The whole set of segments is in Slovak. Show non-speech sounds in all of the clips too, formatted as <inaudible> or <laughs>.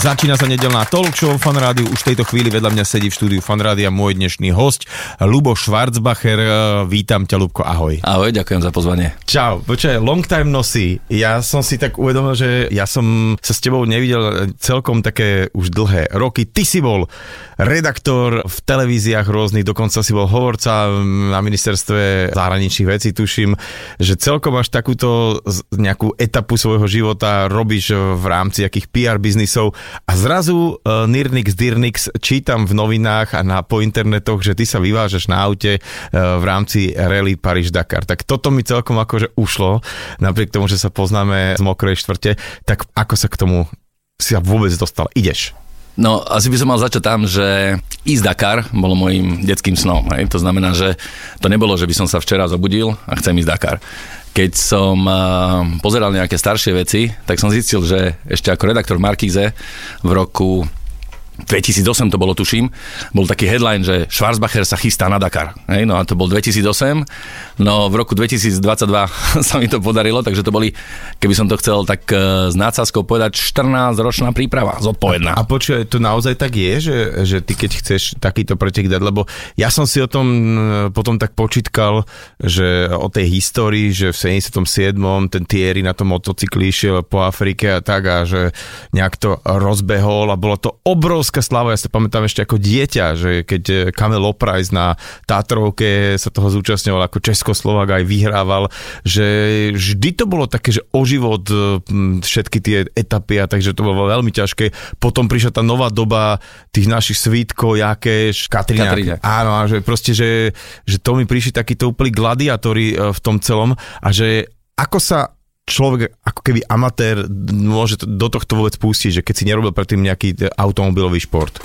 Začína sa nedelná talk show Fan Rádiu. Už v tejto chvíli vedľa mňa sedí v štúdiu Fan Rádia môj dnešný host, Lubo Schwarzbacher. Eh, Vítam ťa, Lubko, ahoj. Ahoj, ďakujem za pozvanie. Čau, počkaj, long time no see. Ja som si tak uvedomil, že ja som sa s tebou nevidel celkom také už dlhé roky. Ty si bol redaktor v televíziách rôznych, dokonca si bol hovorca na ministerstve zahraničných vecí, tuším, že celkom až takúto nejakú etapu svojho života robíš v rámci akých PR biznisov a zrazu uh, Nirnix Dirnix čítam v novinách a na, po internetoch, že ty sa vyvážaš na aute uh, v rámci Rally Paríž-Dakar. Tak toto mi celkom akože ušlo, napriek tomu, že sa poznáme z mokrej štvrte, tak ako sa k tomu si vôbec dostal? Ideš. No, asi by som mal začať tam, že ísť Dakar bolo môjim detským snom. Hej? To znamená, že to nebolo, že by som sa včera zobudil a chcem ísť Dakar. Keď som uh, pozeral nejaké staršie veci, tak som zistil, že ešte ako redaktor v Markíze v roku 2008 to bolo, tuším, bol taký headline, že Schwarzbacher sa chystá na Dakar. Hej, no a to bol 2008, no v roku 2022 <laughs> sa mi to podarilo, takže to boli, keby som to chcel tak uh, s nácazkou povedať, 14-ročná príprava, zodpovedná. A počuj, to naozaj tak je, že, že ty keď chceš takýto pretek dať, lebo ja som si o tom e, potom tak počítkal, že o tej histórii, že v 77. ten Thierry na tom motocykli išiel po Afrike a tak a že nejak to rozbehol a bolo to obrovská slava. Ja sa pamätám ešte ako dieťa, že keď e, Kamil Oprajs na Tátrovke sa toho zúčastňoval ako Českoslovák aj vyhrával, že vždy to bolo také, že o život e, m, všetky tie etapy a takže to bolo veľmi ťažké. Potom prišla tá nová doba tých našich svítkov, Jakeš, Katrina. Katrina. Áno, a že proste, že, že to mi prišli takíto úplní gladiátori e, v tom celom a že ako sa človek ako keby amatér môže do tohto vôbec pustiť, že keď si nerobil predtým nejaký e, automobilový šport.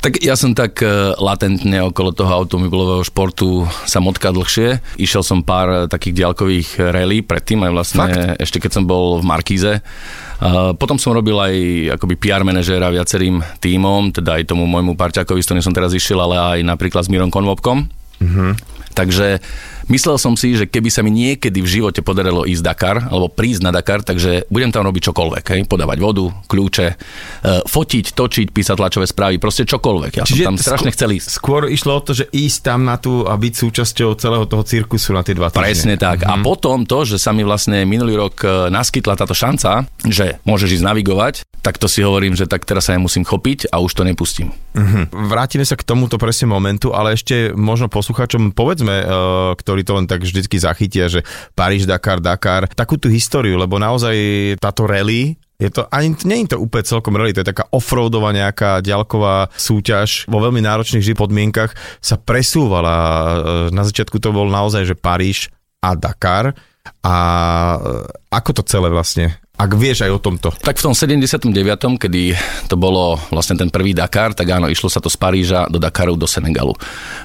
Tak ja som tak e, latentne okolo toho automobilového športu sa motka dlhšie. Išiel som pár e, takých diaľkových rally predtým aj vlastne Fakt? ešte keď som bol v Markíze. Potom som robil aj akoby PR manažéra viacerým tímom, teda aj tomu môjmu parťakovi, s ktorým som teraz išiel, ale aj napríklad s Mírom Konvopkom. Takže myslel som si, že keby sa mi niekedy v živote podarilo ísť Dakar, alebo prísť na Dakar, takže budem tam robiť čokoľvek, hej? podávať vodu, kľúče, e, fotiť, točiť, písať tlačové správy, proste čokoľvek. Ja som tam strašne skôr- chcel ísť. Skôr išlo o to, že ísť tam na tú a byť súčasťou celého toho cirkusu na tie dva týždne. Presne tak. A potom to, že sa mi vlastne minulý rok e, naskytla táto šanca, že môžeš ísť navigovať, tak to si hovorím, že tak teraz sa ja musím chopiť a už to nepustím. Mhm. Vrátime sa k tomuto presne momentu, ale ešte možno poslucháčom povedzme, e, ktorí to len tak vždycky zachytia, že Paríž, Dakar, Dakar, takú tú históriu, lebo naozaj táto rally je to, ani nie je to úplne celkom rally, to je taká offroadová nejaká ďalková súťaž vo veľmi náročných podmienkach sa presúvala. E, Na začiatku to bol naozaj, že Paríž a Dakar. A e, ako to celé vlastne? Ak vieš aj o tomto. Tak v tom 79., kedy to bolo vlastne ten prvý Dakar, tak áno, išlo sa to z Paríža do Dakaru, do Senegalu.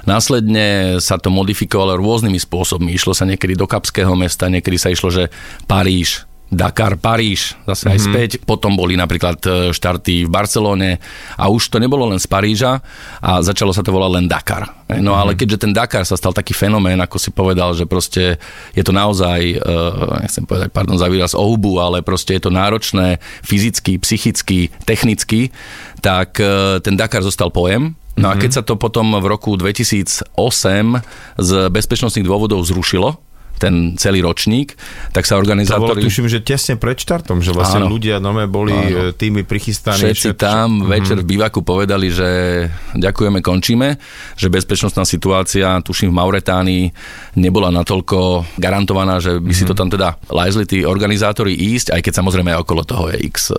Následne sa to modifikovalo rôznymi spôsobmi. Išlo sa niekedy do Kapského mesta, niekedy sa išlo, že Paríž, Dakar, Paríž, zase aj späť. Potom boli napríklad e, štarty v Barcelóne a už to nebolo len z Paríža a začalo sa to volať len Dakar. E, No ale keďže ten Dakar sa stal taký fenomén, ako si povedal, že proste je to naozaj, nechcem povedať, pardon za výraz, ohubu, ale proste je to náročné fyzicky, psychicky, technicky, tak uh, ten Dakar zostal pojem. No a keď sa to potom v roku 2008 z bezpečnostných dôvodov zrušilo, ten celý ročník, tak sa To bolo, organizátori... tuším, že tesne pred štartom, že vlastne Áno. ľudia nome boli Áno. e, tými prichystaní. Všetci všet- tam večer v bivaku povedali, že ďakujeme, končíme, že bezpečnostná situácia, tuším v Mauretánii, nebola natoľko garantovaná, že by si to tam teda lajzli tí organizátori ísť, aj keď samozrejme okolo toho je x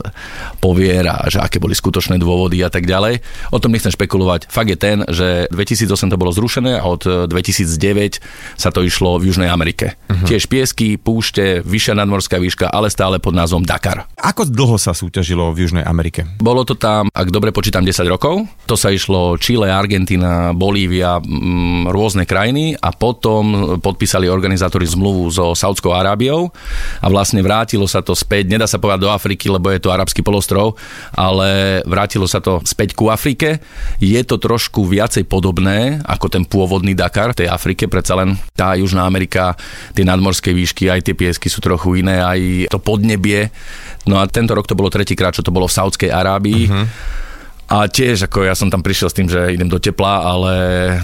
povier a že aké boli skutočné dôvody a tak ďalej. O tom nechcem špekulovať. Fakt je ten, že 2008 to bolo zrušené a od 2009 sa to išlo v Južnej Amerike. Uh-huh. Tiež piesky, púšte, vyššia nadmorská výška, ale stále pod názvom Dakar. Ako dlho sa súťažilo v Južnej Amerike? Bolo to tam, ak dobre počítam, 10 rokov. To sa išlo Chile, Argentina, Bolívia, m, rôzne krajiny a potom podpísali organizátori zmluvu so Saudskou Arábiou a vlastne vrátilo sa to späť, nedá sa povedať do Afriky, lebo je to arabský polostrov, ale vrátilo sa to späť ku Afrike. Je to trošku viacej podobné ako ten pôvodný Dakar v tej Afrike, predsa len tá Južná Amerika, tie nadmorské výšky, aj tie piesky sú trochu iné, aj to podnebie. No a tento rok to bolo tretíkrát, čo to bolo v Saudskej Arábii. Uh-huh. A tiež, ako ja som tam prišiel s tým, že idem do tepla, ale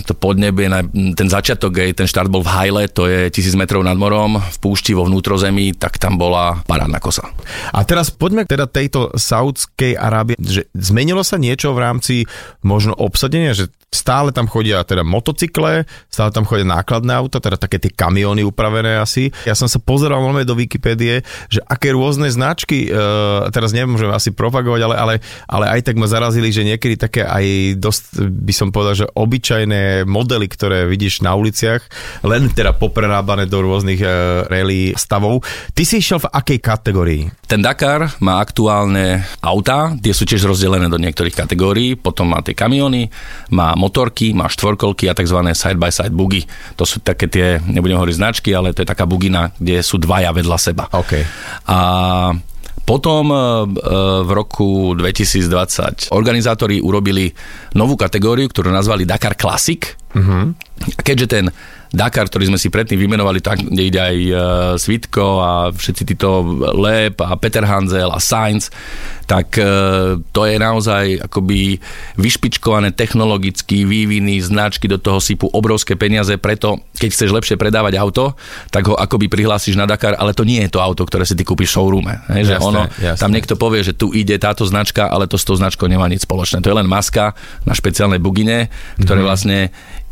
to podnebie, ten začiatok, ten štart bol v Hajle, to je 1000 metrov nad morom, v púšti vo vnútrozemí, tak tam bola parádna kosa. A teraz poďme teda tejto Saudskej Arábie, že zmenilo sa niečo v rámci možno obsadenia, že stále tam chodia teda motocykle, stále tam chodia nákladné auta, teda také tie kamiony upravené asi. Ja som sa pozeral veľmi do Wikipédie, že aké rôzne značky, uh, teraz nemôžem asi propagovať, ale, ale, ale aj tak ma zarazili, že niekedy také aj dosť, by som povedal, že obyčajné modely, ktoré vidíš na uliciach, len teda poprerábané do rôznych uh, rally stavov. Ty si išiel v akej kategórii? Ten Dakar má aktuálne auta, tie sú tiež rozdelené do niektorých kategórií, potom má tie kamiony, má motorky, má štvorkolky a tzv. side-by-side bugy. To sú také tie, nebudem hovoriť značky, ale to je taká bugina, kde sú dvaja vedľa seba. Okay. A potom e, e, v roku 2020 organizátori urobili novú kategóriu, ktorú nazvali Dakar Classic. Uh-huh. A keďže ten Dakar, ktorý sme si predtým vymenovali, tak, kde ide aj uh, Svitko a všetci títo Leb a Peter Hanzel a Sainz, tak uh, to je naozaj akoby vyšpičkované technologicky, výviny, značky do toho sypú obrovské peniaze, preto keď chceš lepšie predávať auto, tak ho akoby prihlásiš na Dakar, ale to nie je to auto, ktoré si ty kúpiš v showroome. Hej, že jasné, ono, jasné. tam niekto povie, že tu ide táto značka, ale to s tou značkou nemá nič spoločné. To je len maska na špeciálnej bugine, ktoré mm-hmm. vlastne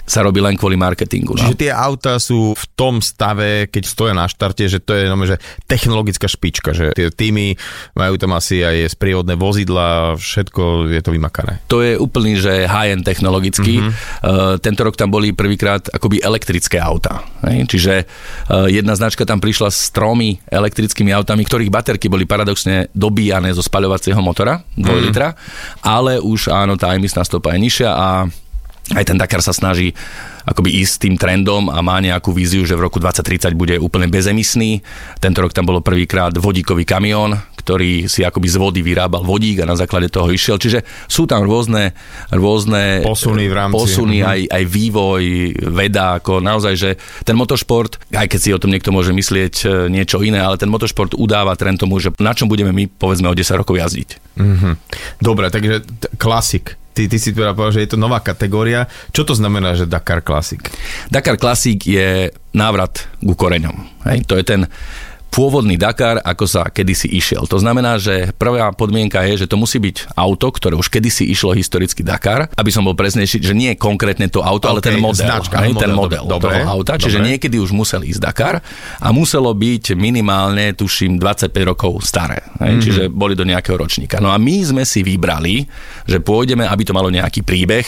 sa robí len kvôli marketingu. No. Čiže tie auta sú v tom stave, keď stoja na štarte, že to je no, že technologická špička, že tie týmy majú tam asi aj sprievodné vozidla, všetko je to vymakané. To je úplný, že high-end technologicky. Mm-hmm. Uh, tento rok tam boli prvýkrát akoby elektrické auta. Hej? Čiže uh, jedna značka tam prišla s tromi elektrickými autami, ktorých baterky boli paradoxne dobíjane zo spaľovacieho motora, 2 mm-hmm. litra, ale už áno, tá emisná stopa je nižšia a aj ten Dakar sa snaží akoby ísť s tým trendom a má nejakú víziu, že v roku 2030 bude úplne bezemisný. Tento rok tam bolo prvýkrát vodíkový kamión, ktorý si akoby z vody vyrábal vodík a na základe toho išiel. Čiže sú tam rôzne, rôzne posuny, v rámci. posuny uh-huh. aj, aj vývoj, veda, ako naozaj, že ten motošport, aj keď si o tom niekto môže myslieť e, niečo iné, ale ten motošport udáva trend tomu, že na čom budeme my povedzme o 10 rokov jazdiť. Uh-huh. Dobre, takže t- klasik ty, ty si teda povedal, že je to nová kategória. Čo to znamená, že Dakar Classic? Dakar Classic je návrat ku koreňom. Hej? To je ten pôvodný Dakar, ako sa kedysi išiel. To znamená, že prvá podmienka je, že to musí byť auto, ktoré už kedysi išlo historicky Dakar, aby som bol presnejší, že nie konkrétne to auto, okay, ale ten model. Značka, hej, model, ten model dobre, toho auta. Dobre. Čiže niekedy už musel ísť Dakar a muselo byť minimálne, tuším, 25 rokov staré. Hej, mm-hmm. Čiže boli do nejakého ročníka. No a my sme si vybrali, že pôjdeme, aby to malo nejaký príbeh,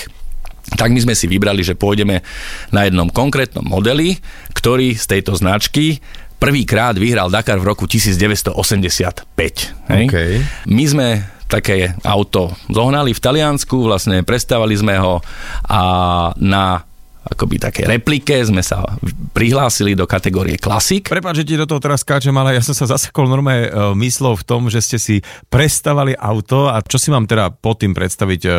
tak my sme si vybrali, že pôjdeme na jednom konkrétnom modeli, ktorý z tejto značky prvýkrát vyhral Dakar v roku 1985. Hej? Okay. My sme také auto zohnali v Taliansku, vlastne prestávali sme ho a na akoby také replike, sme sa prihlásili do kategórie klasik. Prepáč, že ti do toho teraz skáčem, ale ja som sa zasekol normálne myslov v tom, že ste si prestavali auto a čo si mám teda pod tým predstaviť, uh,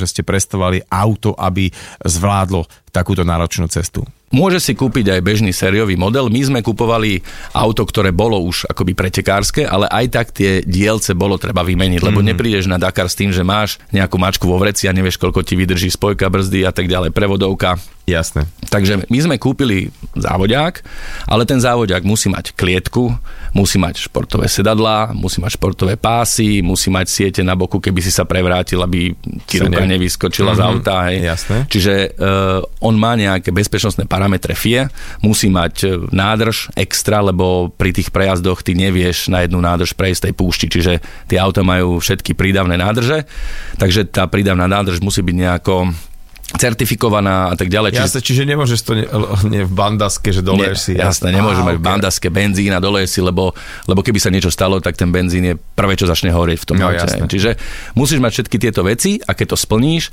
že ste prestavali auto, aby zvládlo takúto náročnú cestu? Môže si kúpiť aj bežný sériový model. My sme kupovali auto, ktoré bolo už akoby pretekárske, ale aj tak tie dielce bolo treba vymeniť, lebo mm-hmm. neprídeš na Dakar s tým, že máš nejakú mačku vo vreci a nevieš, koľko ti vydrží spojka, brzdy a tak ďalej, prevodovka. Jasné. Takže my sme kúpili závodiak, ale ten závodiak musí mať klietku, musí mať športové sedadlá, musí mať športové pásy, musí mať siete na boku, keby si sa prevrátil, aby ti ruka nevyskočila mm-hmm. z mhm. auta. Hej. Jasné. Čiže uh, on má nejaké bezpečnostné parametre FIE, musí mať e, nádrž extra, lebo pri tých prejazdoch ty nevieš na jednu nádrž prejsť tej púšti, čiže tie auta majú všetky prídavné nádrže, takže tá prídavná nádrž musí byť nejako certifikovaná a tak ďalej. Jasne, čiže nemôžeš to ne, ne v bandaske, že doleješ si. Jasné, nemôžeš mať v okay. bandaske benzín a doleješ si, lebo, lebo keby sa niečo stalo, tak ten benzín je prvé, čo začne horieť v tom No, aute. Čiže musíš mať všetky tieto veci a keď to splníš,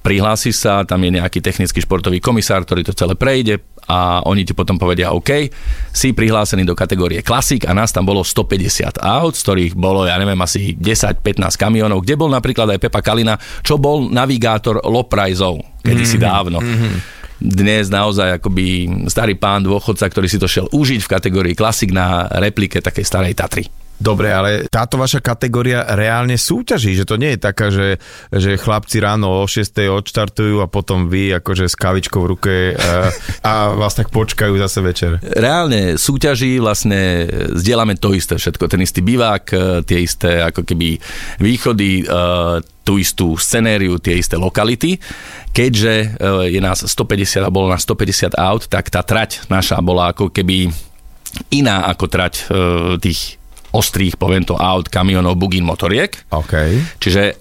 prihlásiš sa, tam je nejaký technický športový komisár, ktorý to celé prejde a oni ti potom povedia, OK, si prihlásený do kategórie klasik a nás tam bolo 150 aut, z ktorých bolo, ja neviem, asi 10-15 kamionov, kde bol napríklad aj Pepa Kalina, čo bol navigátor Loprajzov, kedysi mm-hmm. dávno. Mm-hmm dnes naozaj akoby starý pán dôchodca, ktorý si to šiel užiť v kategórii klasik na replike takej starej Tatry. Dobre, ale táto vaša kategória reálne súťaží, že to nie je taká, že, že chlapci ráno o 6. odštartujú a potom vy akože s kavičkou v ruke a, a vás tak počkajú zase večer. Reálne súťaží, vlastne zdieľame to isté všetko, ten istý bivák, e, tie isté ako keby východy, e, tú istú scenériu, tie isté lokality. Keďže e, je nás 150 a bolo nás 150 aut, tak tá trať naša bola ako keby iná ako trať tých ostrých, poviem to, aut, kamionov, bugín, motoriek. OK. Čiže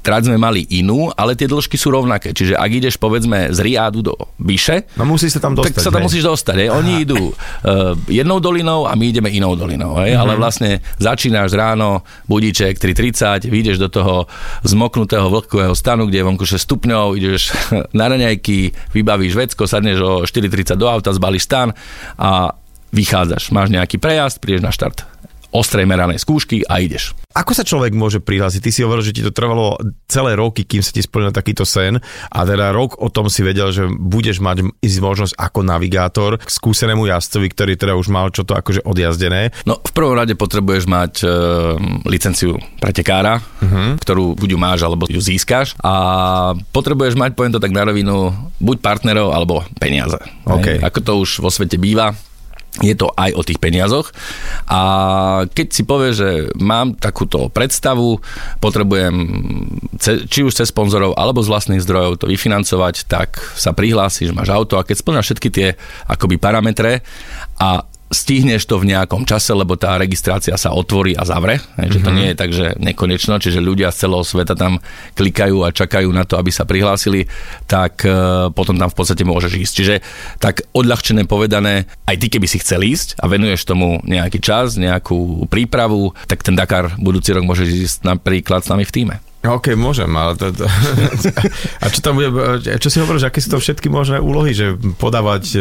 trať sme mali inú, ale tie dĺžky sú rovnaké. Čiže ak ideš povedzme z Riádu do Biše, No musí sa tam dostať. tak sa tam hej? musíš dostať. Hej. Oni idú uh, jednou dolinou a my ideme inou dolinou. Hej. Mhm. Ale vlastne začínaš ráno, budíček 3.30, vyjdeš do toho zmoknutého vlhkového stanu, kde je vonku 6 stupňov, ideš <laughs> na raňajky, vybavíš vecko, sadneš o 4.30 do auta, zbalíš stan a vychádzaš. Máš nejaký prejazd, prídeš na štart ostrej meranej skúšky a ideš. Ako sa človek môže prihlásiť? Ty si hovoril, že ti to trvalo celé roky, kým sa ti splnil takýto sen a teda rok o tom si vedel, že budeš mať možnosť ako navigátor k skúsenému jazdcovi, ktorý teda už mal čo to akože odjazdené. No v prvom rade potrebuješ mať e, licenciu pretekára, uh-huh. ktorú buď ju máš, alebo ju získaš a potrebuješ mať, poviem to tak na rovinu, buď partnerov, alebo peniaze. OK. Hej. Ako to už vo svete býva, je to aj o tých peniazoch. A keď si povieš, že mám takúto predstavu, potrebujem či už cez sponzorov alebo z vlastných zdrojov to vyfinancovať, tak sa prihlásiš, máš auto a keď splňaš všetky tie akoby parametre a stihneš to v nejakom čase, lebo tá registrácia sa otvorí a zavre. Mm-hmm. Že to nie je tak, že nekonečno, čiže ľudia z celého sveta tam klikajú a čakajú na to, aby sa prihlásili, tak e, potom tam v podstate môžeš ísť. Čiže tak odľahčené povedané, aj ty keby si chcel ísť a venuješ tomu nejaký čas, nejakú prípravu, tak ten Dakar budúci rok môžeš ísť napríklad s nami v týme. OK, môžem, ale to, to... <laughs> A čo tam bude, čo si hovoríš, aké sú to všetky možné úlohy, že podávať... e,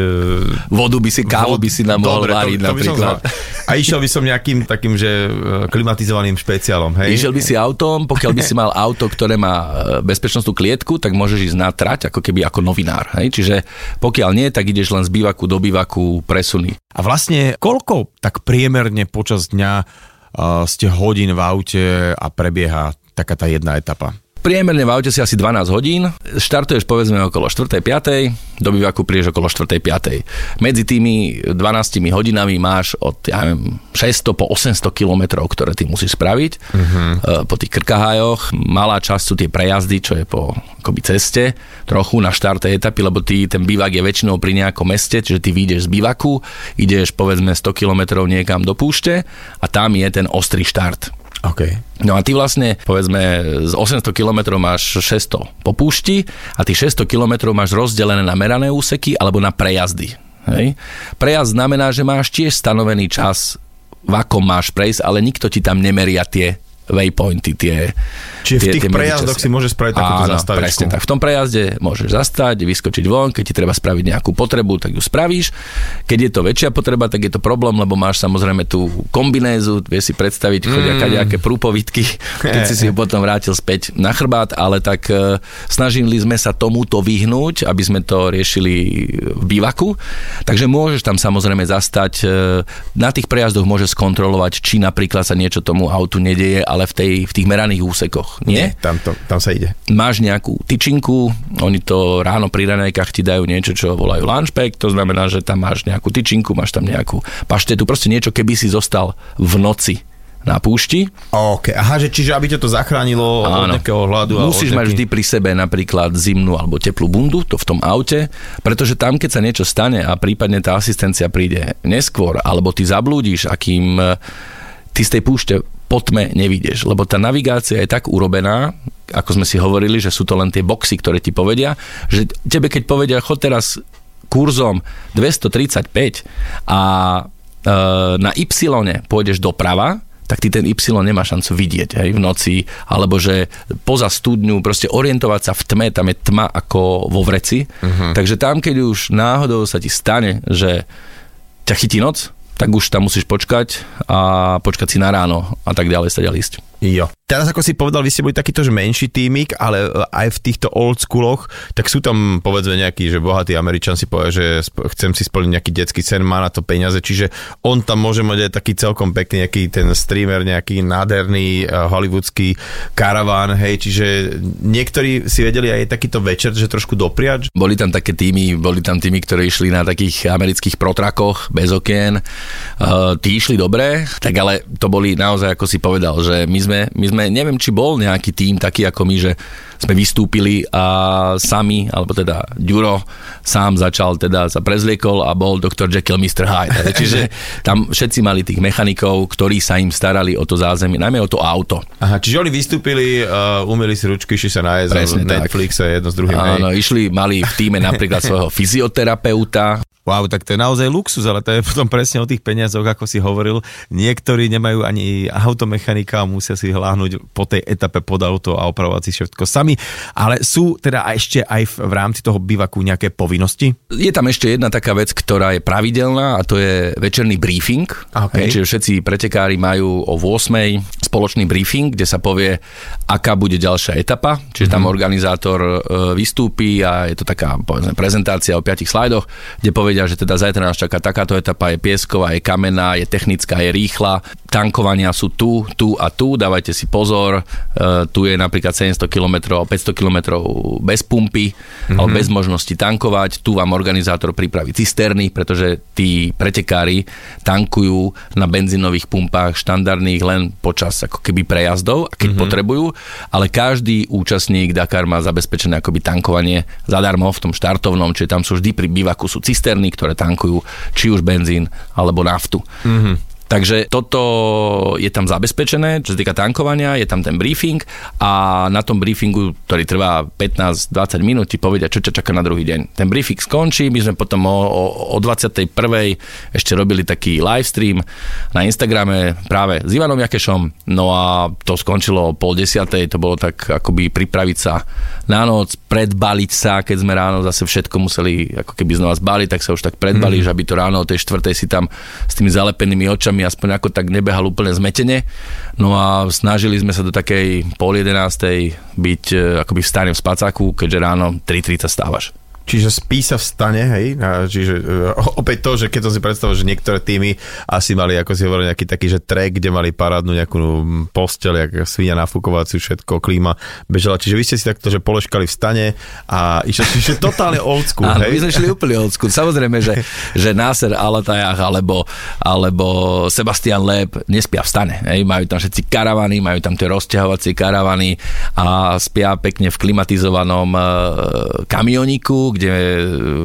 Vodu by si, kávu by si nám mohol Dobre, to- váriť to by som napríklad. zvládol. A išiel by som nejakým takým, že e, klimatizovaným špeciálom, hej? Išiel by si autom, pokiaľ by si mal auto, ktoré má e, bezpečnostnú klietku, tak môžeš ísť na trať ako keby ako novinár. Hej? Čiže pokiaľ nie, tak ideš len z bývaku do bývaku presuny. A vlastne koľko tak priemerne počas dňa uh, ste hodín v aute a prebieha taká tá jedna etapa? Priemerne v aute si asi 12 hodín, štartuješ povedzme okolo 4. 5. do bývaku prídeš okolo 4. 5. Medzi tými 12 hodinami máš od ja neviem, 600 po 800 kilometrov, ktoré ty musíš spraviť uh-huh. po tých krkahájoch. Malá časť sú tie prejazdy, čo je po akoby ceste, trochu na štarte etapy, lebo ty, ten bývak je väčšinou pri nejakom meste, čiže ty vyjdeš z bývaku, ideš povedzme 100 kilometrov niekam do púšte a tam je ten ostrý štart. OK. No a ty vlastne, povedzme, z 800 km máš 600 po púšti a tých 600 km máš rozdelené na merané úseky alebo na prejazdy. Hej? Prejazd znamená, že máš tiež stanovený čas, v akom máš prejsť, ale nikto ti tam nemeria tie waypointy, tie... Čiže v tie, tých tie prejazdoch si môžeš spraviť takúto Áno, zastavičku. presne tak. V tom prejazde môžeš zastať, vyskočiť von, keď ti treba spraviť nejakú potrebu, tak ju spravíš. Keď je to väčšia potreba, tak je to problém, lebo máš samozrejme tú kombinézu, vieš si predstaviť, chodia mm. kadejaké prúpovitky, <laughs> keď si si ju potom vrátil späť na chrbát, ale tak e, snažili sme sa tomuto vyhnúť, aby sme to riešili v bývaku. Takže môžeš tam samozrejme zastať, e, na tých prejazdoch môžeš skontrolovať, či napríklad sa niečo tomu autu nedieje, ale v, tej, v tých meraných úsekoch. Nie? Tam, to, tam sa ide. máš nejakú tyčinku, oni to ráno pri ranejkách ti dajú niečo, čo volajú lunchpack, to znamená, že tam máš nejakú tyčinku, máš tam nejakú paštetu, proste niečo, keby si zostal v noci na púšti. OK, aha, že čiže aby ťa to zachránilo od Áno. nejakého hladu. Musíš od mať vždy pri sebe napríklad zimnú alebo teplú bundu, to v tom aute, pretože tam, keď sa niečo stane a prípadne tá asistencia príde neskôr, alebo ty zablúdiš, akým e, ty z tej púšte po tme nevidíš, lebo tá navigácia je tak urobená, ako sme si hovorili, že sú to len tie boxy, ktoré ti povedia, že tebe keď povedia, chod teraz kurzom 235 a e, na Y pôjdeš doprava, tak ty ten Y nemá šancu vidieť hej, v noci, alebo že poza studňu, proste orientovať sa v tme, tam je tma ako vo vreci. Uh-huh. Takže tam, keď už náhodou sa ti stane, že ťa chytí noc, tak už tam musíš počkať a počkať si na ráno a tak ďalej sa ísť. Jo. Teraz ako si povedal, vy ste boli takýto, že menší týmik, ale e, aj v týchto old schooloch, tak sú tam povedzme nejaký, že bohatý Američan si povie, že chcem si splniť nejaký detský sen, má na to peniaze, čiže on tam môže mať aj taký celkom pekný nejaký ten streamer, nejaký nádherný uh, hollywoodský karaván, hej, čiže niektorí si vedeli aj takýto večer, že trošku dopriať. Boli tam také týmy, boli tam týmy, ktoré išli na takých amerických protrakoch bez okien, uh, tí išli dobre, tak ale to boli naozaj, ako si povedal, že my sme, my sme, neviem, či bol nejaký tým taký ako my, že sme vystúpili a sami, alebo teda Ďuro sám začal, teda sa prezliekol a bol Dr. Jekyll, Mr. Hyde. <laughs> Čiže tam všetci mali tých mechanikov, ktorí sa im starali o to zázemie, najmä o to auto. Aha, čiže oni vystúpili, uh, umili si ručky, išli sa nájsť, Presne Netflix a jedno s druhým. Áno, išli, mali v týme napríklad <laughs> svojho fyzioterapeuta, Wow, tak to je naozaj luxus, ale to je potom presne o tých peniazoch, ako si hovoril. Niektorí nemajú ani automechanika a musia si hláhnuť po tej etape pod auto a opravovať si všetko sami. Ale sú teda ešte aj v, rámci toho bivaku nejaké povinnosti? Je tam ešte jedna taká vec, ktorá je pravidelná a to je večerný briefing. Okay. Čiže všetci pretekári majú o 8 spoločný briefing, kde sa povie, aká bude ďalšia etapa. Čiže mm-hmm. tam organizátor e, vystúpi a je to taká povedzme, prezentácia o 5 slajdoch, kde povedia povedia, že teda zajtra nás čaká takáto etapa, je piesková, je kamenná, je technická, je rýchla, tankovania sú tu, tu a tu, dávajte si pozor, uh, tu je napríklad 700 km, 500 km bez pumpy, mm-hmm. alebo bez možnosti tankovať, tu vám organizátor pripraví cisterny, pretože tí pretekári tankujú na benzínových pumpách štandardných len počas ako keby prejazdov, keď mm-hmm. potrebujú, ale každý účastník Dakar má zabezpečené akoby tankovanie zadarmo v tom štartovnom, čiže tam sú vždy pri bývaku sú cisterny, ktoré tankujú či už benzín alebo naftu. Mm-hmm. Takže toto je tam zabezpečené, čo sa týka tankovania, je tam ten briefing a na tom briefingu, ktorý trvá 15-20 minút, ti povedia, čo ťa čaká na druhý deň. Ten briefing skončí, my sme potom o, o, o 21. ešte robili taký live stream na Instagrame práve s Ivanom Jakešom, no a to skončilo o pol desiatej, to bolo tak akoby pripraviť sa na noc, predbaliť sa, keď sme ráno zase všetko museli ako keby znova zbaliť, tak sa už tak predbalíš, mm. aby to ráno o tej štvrtej si tam s tými zalepenými očami mi aspoň ako tak nebehal úplne zmetene. No a snažili sme sa do takej pol jedenástej byť e, akoby v starém spacáku, keďže ráno 3.30 stávaš. Čiže spí sa v stane, hej? Čiže uh, opäť to, že keď som si predstavil, že niektoré týmy asi mali, ako si hovoril, nejaký taký, že track, kde mali parádnu nejakú postel, jak svinia nafúkovaciu, všetko, klíma bežala. Čiže vy ste si takto, že poleškali v stane a išli, čiže totálne old school, hej? my sme šli úplne old school. Samozrejme, že, že Nasser Alatajach alebo, alebo Sebastian Leb nespia v stane, hej? Majú tam všetci karavany, majú tam tie rozťahovacie karavany a spia pekne v klimatizovanom uh, kamioníku, kde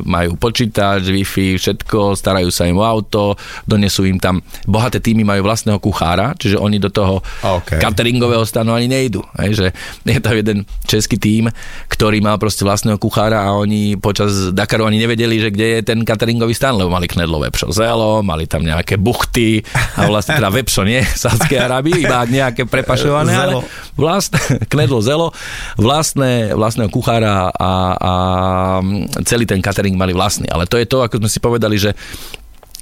majú počítač, Wi-Fi, všetko, starajú sa im o auto, donesú im tam, bohaté týmy majú vlastného kuchára, čiže oni do toho okay. cateringového stanu ani nejdu. Hej, že je tam jeden český tým, ktorý mal proste vlastného kuchára a oni počas Dakaru ani nevedeli, že kde je ten cateringový stan, lebo mali knedlo vepšo zelo, mali tam nejaké buchty a vlastne teda vepšo nie, <laughs> Sádskej Arábii, iba nejaké prepašované, zelo. ale vlastné, <laughs> knedlo zelo, vlastné, vlastného kuchára a, a celý ten catering mali vlastný. Ale to je to, ako sme si povedali, že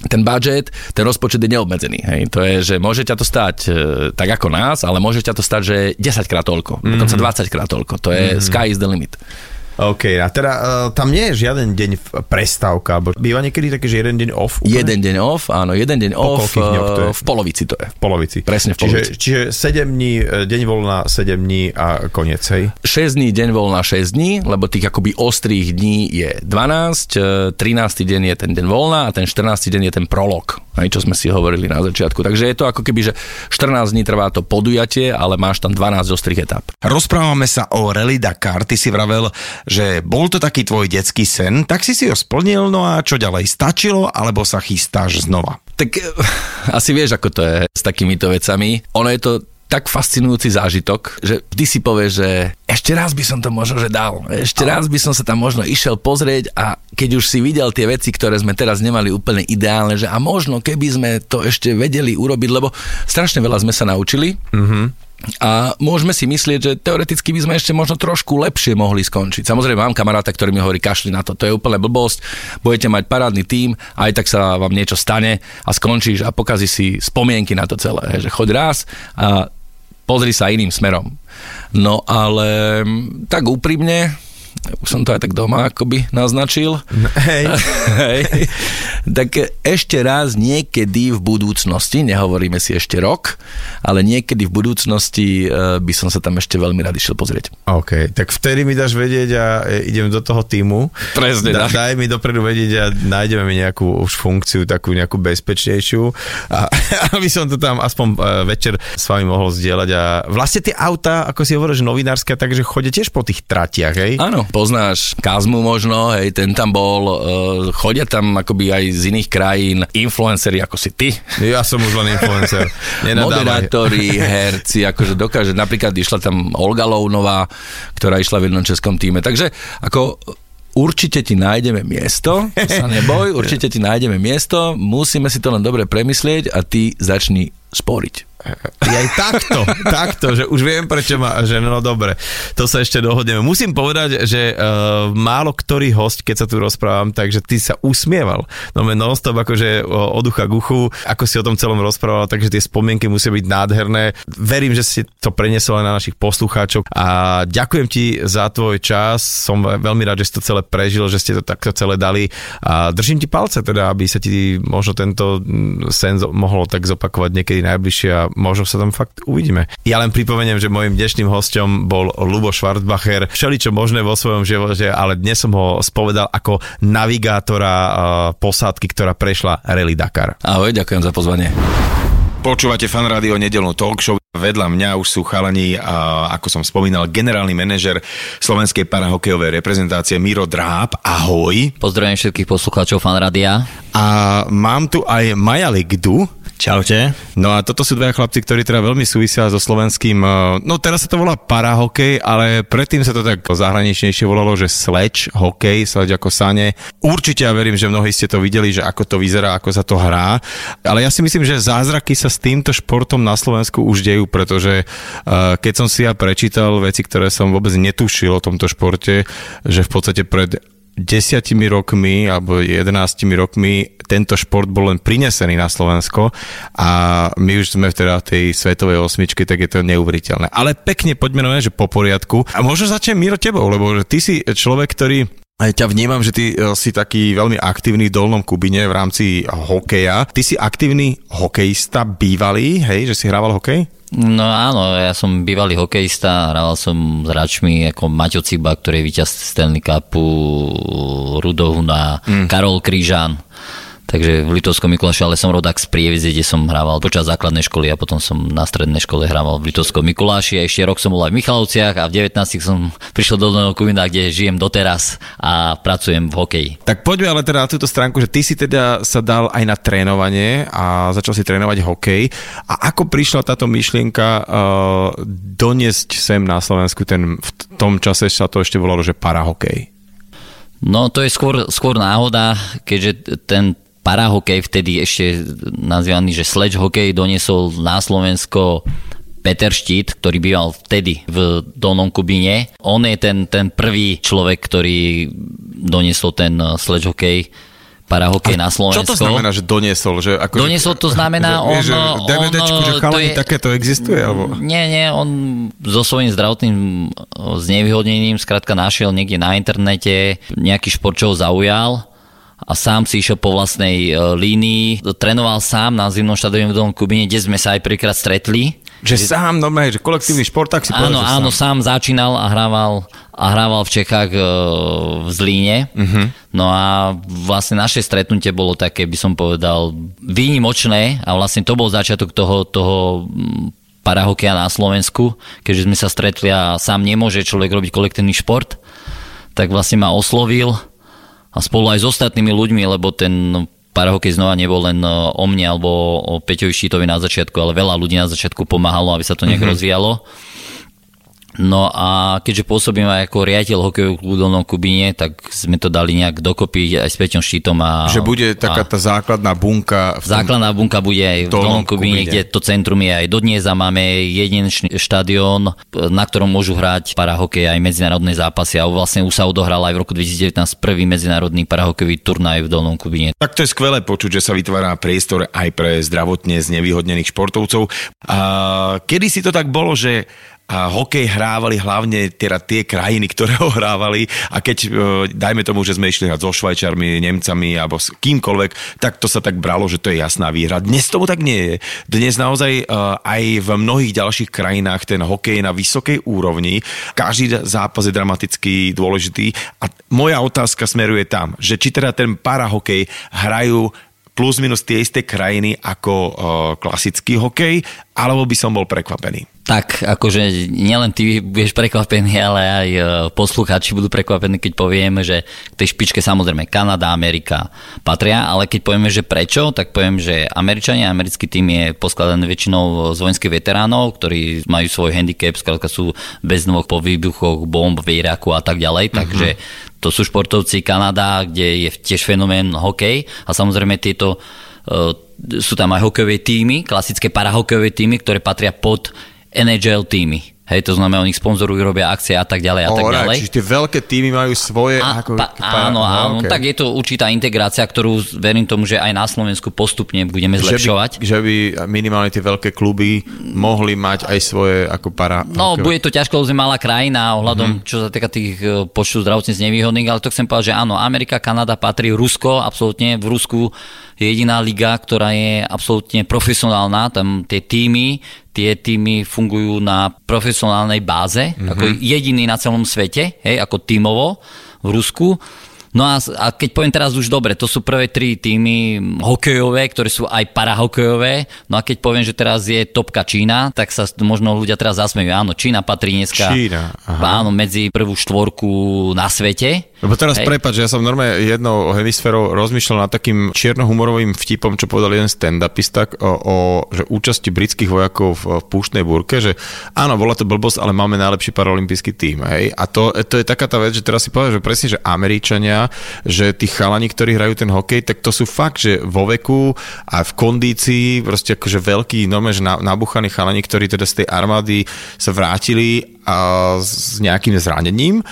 ten budget, ten rozpočet je neobmedzený. Hej. To je, že môže ťa to stať e, tak ako nás, ale môže ťa to stať, že 10 krát toľko, mm-hmm. dokonca 20 krát toľko. To je mm-hmm. sky is the limit. OK, a teda uh, tam nie je žiaden deň prestávka, alebo býva niekedy také, že jeden deň off? Úplne? Jeden deň off, áno, jeden deň po off, uh, v polovici to je. V polovici. Presne v polovici. Čiže, čiže 7 dní, e, deň voľna, 7 dní a koniec, hej? 6 dní, deň voľna, 6 dní, lebo tých akoby ostrých dní je 12, 13. deň je ten deň voľna a ten 14. deň je ten prolog, hej, čo sme si hovorili na začiatku. Takže je to ako keby, že 14 dní trvá to podujatie, ale máš tam 12 ostrých etap. Rozprávame sa o Rally Dakar, ty si vravel, že bol to taký tvoj detský sen, tak si si ho splnil, no a čo ďalej, stačilo, alebo sa chystáš znova? Tak eh, <laughs> asi vieš, ako to je s takýmito vecami. Ono je to tak fascinujúci zážitok, že ty si povieš, že ešte raz by som to možno že dal, ešte raz by som sa tam možno išiel pozrieť a keď už si videl tie veci, ktoré sme teraz nemali úplne ideálne, že a možno keby sme to ešte vedeli urobiť, lebo strašne veľa sme sa naučili, mm-hmm. A môžeme si myslieť, že teoreticky by sme ešte možno trošku lepšie mohli skončiť. Samozrejme, mám kamaráta, ktorý mi hovorí, kašli na to, to je úplne blbosť, budete mať parádny tím, aj tak sa vám niečo stane a skončíš a pokazí si spomienky na to celé. Že choď raz a pozri sa iným smerom. No ale tak úprimne, už som to aj tak doma akoby naznačil. Hej. <laughs> Hej. tak ešte raz niekedy v budúcnosti, nehovoríme si ešte rok, ale niekedy v budúcnosti e, by som sa tam ešte veľmi rád išiel pozrieť. OK, tak vtedy mi dáš vedieť a e, idem do toho týmu. Presne, da, Daj mi dopredu vedieť a nájdeme mi nejakú už funkciu, takú nejakú bezpečnejšiu, a, <laughs> aby som to tam aspoň e, večer s vami mohol zdieľať. A vlastne tie auta, ako si hovoríš, novinárske, takže chodíte tiež po tých tratiach, hej? Áno, poznáš Kazmu možno, hej, ten tam bol, uh, chodia tam akoby aj z iných krajín influenceri ako si ty. Ja som už len influencer. <laughs> Moderátori, herci, akože dokáže, napríklad išla tam Olga Lounová, ktorá išla v jednom českom týme. Takže ako určite ti nájdeme miesto, <laughs> sa neboj, určite ti nájdeme miesto, musíme si to len dobre premyslieť a ty začni sporiť. Aj takto, takto, že už viem, prečo ma, že no dobre, to sa ešte dohodneme. Musím povedať, že uh, málo ktorý host, keď sa tu rozprávam, takže ty sa usmieval. No men non-stop, akože od ucha k uchu, ako si o tom celom rozprával, takže tie spomienky musia byť nádherné. Verím, že si to preniesol aj na našich poslucháčov a ďakujem ti za tvoj čas. Som veľmi rád, že si to celé prežil, že ste to takto celé dali a držím ti palce teda, aby sa ti možno tento sen mohol tak zopakovať niekedy najbližšie a možno sa tam fakt uvidíme. Ja len pripomeniem, že môjim dnešným hostom bol Lubo Schwarzbacher, všeličo možné vo svojom živote, ale dnes som ho spovedal ako navigátora uh, posádky, ktorá prešla Rally Dakar. Ahoj, ďakujem za pozvanie. Počúvate fan rádio nedelnú talk show. Vedľa mňa už sú chalani, a, ako som spomínal, generálny manažer slovenskej parahokejovej reprezentácie Miro Dráb. Ahoj. Pozdravujem všetkých poslucháčov fan rádia. A mám tu aj Maja Ligdu. Čaute. No a toto sú dvaja chlapci, ktorí teda veľmi súvisia so slovenským, eh, no teraz sa to volá parahokej, ale predtým sa to tak zahraničnejšie volalo, že sleč, hokej, sleč ako sane. Určite ja verím, že mnohí ste to videli, že ako to vyzerá, ako sa to hrá, ale ja si myslím, že zázraky sa s týmto športom na Slovensku už dejú, pretože uh, keď som si ja prečítal veci, ktoré som vôbec netušil o tomto športe, že v podstate pred desiatimi rokmi alebo 11 rokmi tento šport bol len prinesený na Slovensko a my už sme teda v tej svetovej osmičke, tak je to neuveriteľné. Ale pekne poďme na že po poriadku. A možno začnem Miro tebou, lebo ty si človek, ktorý aj ťa vnímam, že ty e, si taký veľmi aktívny v Dolnom Kubine v rámci hokeja. Ty si aktívny hokejista, bývalý, hej, že si hrával hokej? No áno, ja som bývalý hokejista, hrával som s hráčmi ako Maťo Ciba, ktorý je víťaz Stanley Cupu, Rudohuna, mm. Karol Krížan Takže v Litovskom Mikuláši, ale som rodák z Prievidze, kde som hrával počas základnej školy a potom som na strednej škole hrával v Litovskom Mikuláši a ešte rok som bol aj v Michalovciach a v 19 som <laughs> prišiel do Dolného Kubina, kde žijem doteraz a pracujem v hokeji. Tak poďme ale teda na túto stránku, že ty si teda sa dal aj na trénovanie a začal si trénovať hokej. A ako prišla táto myšlienka uh, doniesť sem na Slovensku ten, v tom čase sa to ešte volalo, že parahokej? No to je skôr, skôr náhoda, keďže ten parahokej, vtedy ešte nazývaný, že sledge hokej, doniesol na Slovensko Peter Štít, ktorý býval vtedy v Dolnom Kubine. On je ten, ten prvý človek, ktorý doniesol ten sledge hokej parahokej na Slovensko. Čo to znamená, že doniesol? Že ako, doniesol to znamená, <laughs> on... Že DVDčku, že chalani, je, takéto existuje? Alebo? Nie, nie, on so svojím zdravotným znevýhodnením skrátka našiel niekde na internete nejaký šport, čo ho zaujal a sám si išiel po vlastnej e, línii. Trénoval sám na zimnom štadióne v Dolnom Kubine, kde sme sa aj prvýkrát stretli. Že, že sám, no že kolektívny šport, tak si Áno, povedal, áno, sám. sám začínal a hrával, a hrával v Čechách e, v Zlíne. Uh-huh. No a vlastne naše stretnutie bolo také, by som povedal, výnimočné a vlastne to bol začiatok toho, toho parahokia na Slovensku, keďže sme sa stretli a sám nemôže človek robiť kolektívny šport, tak vlastne ma oslovil a spolu aj s ostatnými ľuďmi, lebo ten parahokej znova nebol len o mne alebo o Peťovi Šítovi na začiatku, ale veľa ľudí na začiatku pomáhalo, aby sa to nejak mm-hmm. rozvíjalo. No a keďže pôsobím aj ako riaditeľ hokejového klubu Dolnom Kubine, tak sme to dali nejak dokopy aj s Peťom Štítom. A, že bude taká tá základná bunka. V základná bunka bude aj v Dolnom Kubine, kde to centrum je aj dodnes a máme jedinečný štadión, na ktorom môžu hrať parahokej aj medzinárodné zápasy a vlastne už sa odohral aj v roku 2019 prvý medzinárodný parahokejový turnaj v Dolnom Kubine. Tak to je skvelé počuť, že sa vytvára priestor aj pre zdravotne znevýhodnených športovcov. A kedy si to tak bolo, že a hokej hrávali hlavne teda tie krajiny, ktoré <laughs> ho hrávali a keď, e, dajme tomu, že sme išli hrať so Švajčarmi, Nemcami alebo s kýmkoľvek, tak to sa tak bralo, že to je jasná výhra. Dnes tomu tak nie je. Dnes naozaj e, aj v mnohých ďalších krajinách ten hokej je na vysokej úrovni. Každý zápas je dramaticky dôležitý a moja otázka smeruje tam, že či teda ten parahokej hrajú plus minus tie isté krajiny ako uh, klasický hokej, alebo by som bol prekvapený. Tak, akože nielen ty budeš prekvapený, ale aj e, poslucháči budú prekvapení, keď povieme, že k tej špičke samozrejme Kanada, Amerika patria, ale keď povieme, že prečo, tak poviem, že Američania, americký tým je poskladaný väčšinou z vojenských veteránov, ktorí majú svoj handicap, skrátka sú bez nôh po výbuchoch bomb v Iraku a tak ďalej, mm-hmm. takže to sú športovci Kanada, kde je tiež fenomén hokej a samozrejme tieto uh, sú tam aj hokejové týmy, klasické parahokejové týmy, ktoré patria pod NHL týmy. Hej, to znamená, oni sponzorujú, robia akcie a tak ďalej a tak ďalej. Čiže tie veľké týmy majú svoje... A, ako, pa, áno, áno, okay. tak je to určitá integrácia, ktorú verím tomu, že aj na Slovensku postupne budeme zlepšovať. Že by, že by minimálne tie veľké kluby mohli mať aj svoje ako para... No, okay. bude to ťažko, lebo sme malá krajina ohľadom, mm-hmm. čo sa týka tých e, počtu zdravotne znevýhodných, ale to chcem povedať, že áno, Amerika, Kanada patrí, Rusko, absolútne, v Rusku je jediná liga, ktorá je absolútne profesionálna, tam tie týmy tie týmy fungujú na profesionálnej báze, mm-hmm. ako jediný na celom svete, hej, ako tímovo v Rusku. No a, a keď poviem teraz už dobre, to sú prvé tri týmy hokejové, ktoré sú aj parahokejové. No a keď poviem, že teraz je topka Čína, tak sa možno ľudia teraz zasmejú. Áno, Čína patrí dneska Čína, aha. áno, medzi prvú štvorku na svete. Lebo teraz Hej. prepáč, ja som normálne jednou hemisférou rozmýšľal nad takým čiernohumorovým vtipom, čo povedal jeden stand-upista o, o že účasti britských vojakov v, v púštnej búrke, že áno, bola to blbosť, ale máme najlepší paralympijský tým. Hej? A to, to je taká tá vec, že teraz si povedal, že presne, že Američania, že tí chalani, ktorí hrajú ten hokej, tak to sú fakt, že vo veku a v kondícii, proste akože veľký, normálne, že nabuchaní chalani, ktorí teda z tej armády sa vrátili a s nejakým zranením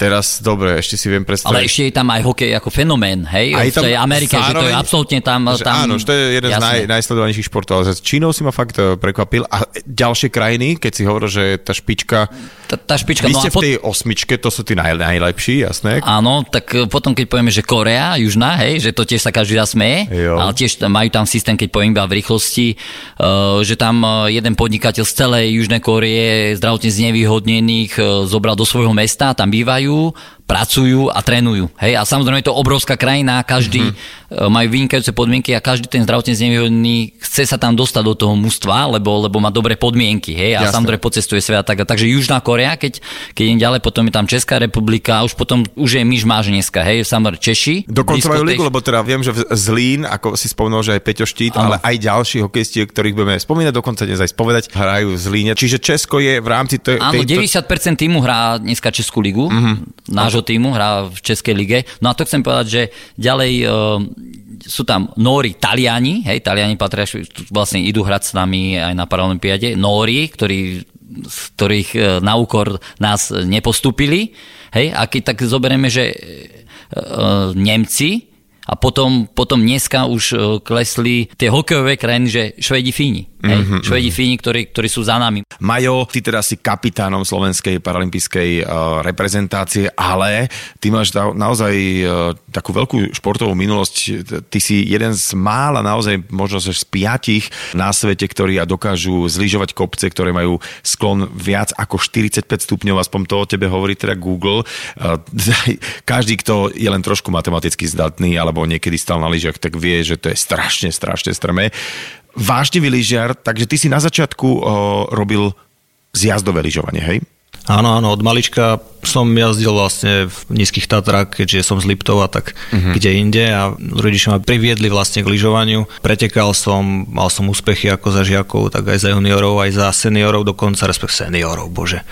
teraz, dobre, ešte si viem predstaviť. Ale ešte je tam aj hokej ako fenomén, hej? Aj tam v tej Amerike, zároveň, že to je absolútne tam... Že tam áno, že to je jeden jasne. z naj, najsledovanejších športov. Ale s Čínou si ma fakt e, prekvapil. A ďalšie krajiny, keď si hovoril, že tá špička... Tá, tá špička... Vy no ste v tej osmičke, to sú tí naj, najlepší, jasné? Áno, tak e, potom, keď povieme, že Korea, južná, hej, že to tiež sa každý raz smeje, jo. ale tiež majú tam systém, keď poviem iba v rýchlosti, uh, že tam jeden podnikateľ z celej Južnej Koreje zdravotne znevýhodnených uh, zobral do svojho mesta, tam bývajú, you pracujú a trénujú. Hej? A samozrejme je to obrovská krajina, každý mm-hmm. majú vynikajúce podmienky a každý ten zdravotne znevýhodný chce sa tam dostať do toho mužstva, lebo, lebo má dobré podmienky. Hej? A Jasne. samozrejme pocestuje svet. Tak, takže Južná Korea, keď, keď idem ďalej, potom je tam Česká republika, a už potom už je myš máš dneska, hej, samozrejme Češi. Dokonca majú ligu, lebo teda viem, že Zlín, ako si spomenul, že aj Peťo Štít, ano. ale aj ďalší hokejisti, ktorých budeme spomínať, dokonca dnes aj spovedať, hrajú v Zlíne. Čiže Česko je v rámci tej, Áno, 90% týmu hrá dneska Českú ligu, mm-hmm. nášho nášho týmu, hrá v Českej lige. No a to chcem povedať, že ďalej uh, sú tam Nóri Taliani, hej, Taliani patria, vlastne idú hrať s nami aj na Paralympiade, Nóri, ktorí z ktorých uh, na úkor nás nepostúpili. Hej, a keď tak zoberieme, že uh, Nemci, a potom, potom dneska už klesli tie hokejové krajiny, že Švedi, Fíni. Hej, mm-hmm. Švedi, Fíni, ktorí, ktorí sú za nami. Majo, ty teda si kapitánom slovenskej paralympijskej uh, reprezentácie, ale ty máš da, naozaj uh, takú veľkú športovú minulosť. Ty si jeden z mála, naozaj možno z piatich na svete, ktorí dokážu zlyžovať kopce, ktoré majú sklon viac ako 45 stupňov, aspoň to o tebe hovorí teda Google. Uh, <laughs> každý, kto je len trošku matematicky zdatný alebo niekedy stal na lyžiach, tak vie, že to je strašne, strašne strmé vážne lyžiar, takže ty si na začiatku o, robil zjazdové lyžovanie, hej? Áno, áno, od malička som jazdil vlastne v nízkych Tatrách, keďže som z Liptova, tak uh-huh. kde inde a rodičia ma priviedli vlastne k lyžovaniu. Pretekal som, mal som úspechy ako za žiakov, tak aj za juniorov, aj za seniorov dokonca, respekt seniorov, bože.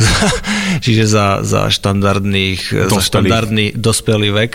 <laughs> Čiže za, za štandardných, dospelý. za štandardný dospelý vek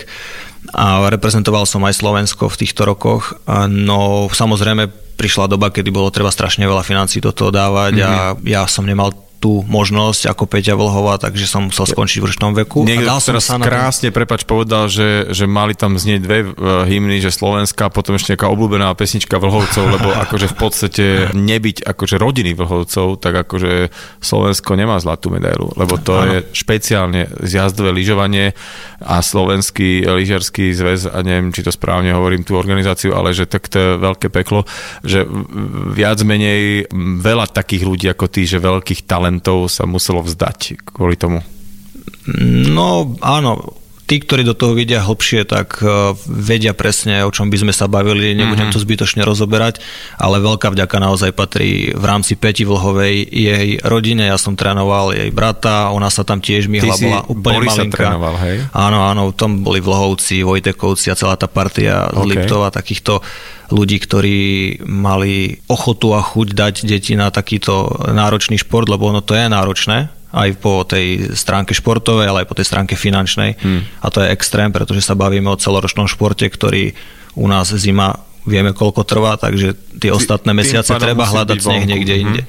a reprezentoval som aj Slovensko v týchto rokoch. No samozrejme prišla doba, kedy bolo treba strašne veľa financí do toho dávať mm-hmm. a mhm. ja som nemal tú možnosť ako Peťa Vlhová, takže som musel skončiť v vršnom veku. Niekto a dal som sa na krásne, prepač, povedal, že, že mali tam znieť dve uh, hymny, že Slovenska, potom ešte nejaká obľúbená pesnička Vlhovcov, lebo <laughs> akože v podstate nebyť akože rodiny Vlhovcov, tak akože Slovensko nemá zlatú medailu, lebo to ano. je špeciálne zjazdové lyžovanie a slovenský lyžiarsky zväz, a neviem, či to správne hovorím tú organizáciu, ale že tak to je veľké peklo, že viac menej veľa takých ľudí ako ty, že veľkých talentov talentov sa muselo vzdať kvôli tomu? No áno, tí, ktorí do toho vidia hlbšie, tak uh, vedia presne, o čom by sme sa bavili, nebudem mm-hmm. to zbytočne rozoberať, ale veľká vďaka naozaj patrí v rámci Peti Vlhovej jej rodine, ja som trénoval jej brata, ona sa tam tiež myhla, bola úplne Boli malinká. trénoval, hej? Áno, áno, tam boli Vlhovci, Vojtekovci a celá tá partia okay. z Liptova, takýchto ľudí, ktorí mali ochotu a chuť dať deti na takýto náročný šport, lebo ono to je náročné, aj po tej stránke športovej, ale aj po tej stránke finančnej. Hmm. A to je extrém, pretože sa bavíme o celoročnom športe, ktorý u nás zima vieme koľko trvá, takže tie ostatné mesiace treba hľadať sneh niekde hmm. inde.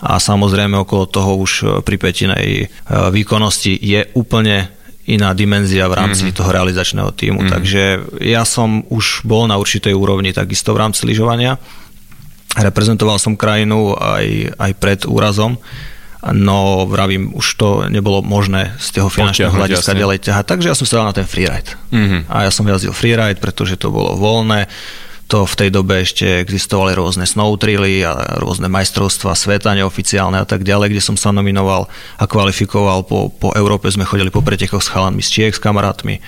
A samozrejme okolo toho už pri petinej e, výkonnosti je úplne iná dimenzia v rámci mm-hmm. toho realizačného týmu. Mm-hmm. Takže ja som už bol na určitej úrovni takisto v rámci lyžovania. Reprezentoval som krajinu aj, aj pred úrazom, no vravím, už to nebolo možné z toho finančného hľadiska jasne. ďalej ťahať, takže ja som sa dal na ten freeride. Mm-hmm. A ja som jazdil freeride, pretože to bolo voľné, to v tej dobe ešte existovali rôzne snowtrily a rôzne majstrovstvá sveta neoficiálne a tak ďalej, kde som sa nominoval a kvalifikoval. Po, po Európe sme chodili po pretekoch s chalanmi z Čiech, s kamarátmi.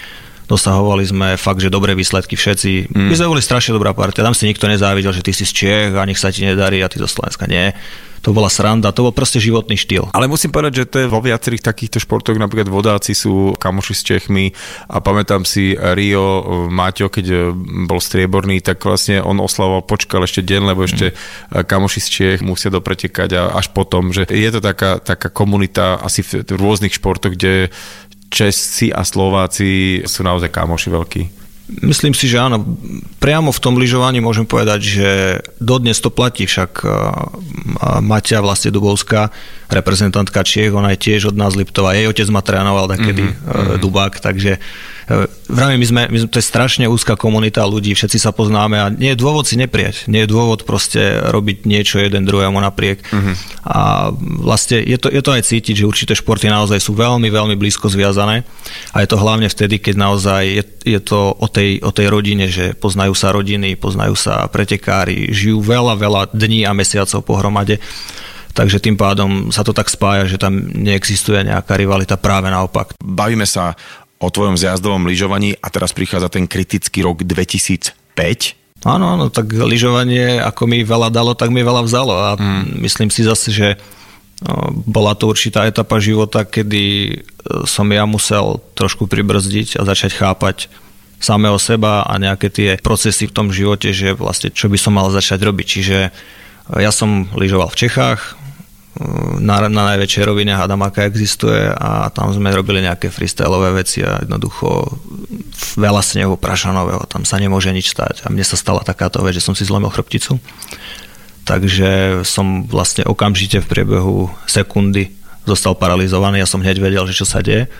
Dosahovali sme fakt, že dobré výsledky všetci. Mm. My sme boli strašne dobrá partia. Tam si nikto nezávidel, že ty si z Čiech a nech sa ti nedarí a ty zo Slovenska nie to bola sranda, to bol proste životný štýl. Ale musím povedať, že to je vo viacerých takýchto športoch, napríklad vodáci sú kamoši s Čechmi a pamätám si Rio Maťo, keď bol strieborný, tak vlastne on oslavoval, počkal ešte deň, lebo ešte mm. kamoši z Čech musia dopretekať a až potom, že je to taká, taká komunita asi v rôznych športoch, kde Česi a Slováci sú naozaj kamoši veľkí. Myslím si, že áno. Priamo v tom lyžovaní môžem povedať, že dodnes to platí, však Maťa vlastne Dubovská, reprezentantka Čiech, ona je tiež od nás Liptova. Jej otec ma trénoval takedy mm-hmm. Dubák, takže E, Vravím, my sme, my sme, to je strašne úzka komunita ľudí, všetci sa poznáme a nie je dôvod si neprieť, nie je dôvod proste robiť niečo jeden druhému napriek. Uh-huh. A vlastne je to, je to aj cítiť, že určité športy naozaj sú veľmi, veľmi blízko zviazané a je to hlavne vtedy, keď naozaj je, je to o tej, o tej rodine, že poznajú sa rodiny, poznajú sa pretekári, žijú veľa, veľa dní a mesiacov pohromade. Takže tým pádom sa to tak spája, že tam neexistuje nejaká rivalita, práve naopak. Bavíme sa o tvojom zjazdovom lyžovaní a teraz prichádza ten kritický rok 2005. Áno, áno, tak lyžovanie, ako mi veľa dalo, tak mi veľa vzalo a mm. myslím si zase, že no, bola to určitá etapa života, kedy e, som ja musel trošku pribrzdiť a začať chápať samého seba a nejaké tie procesy v tom živote, že vlastne čo by som mal začať robiť. Čiže ja som lyžoval v Čechách, na, na najväčšej rovine hádam, aká existuje a tam sme robili nejaké freestyleové veci a jednoducho veľa snehu prašanového, tam sa nemôže nič stať. A mne sa stala takáto vec, že som si zlomil chrbticu. Takže som vlastne okamžite v priebehu sekundy zostal paralizovaný, ja som hneď vedel, že čo sa deje.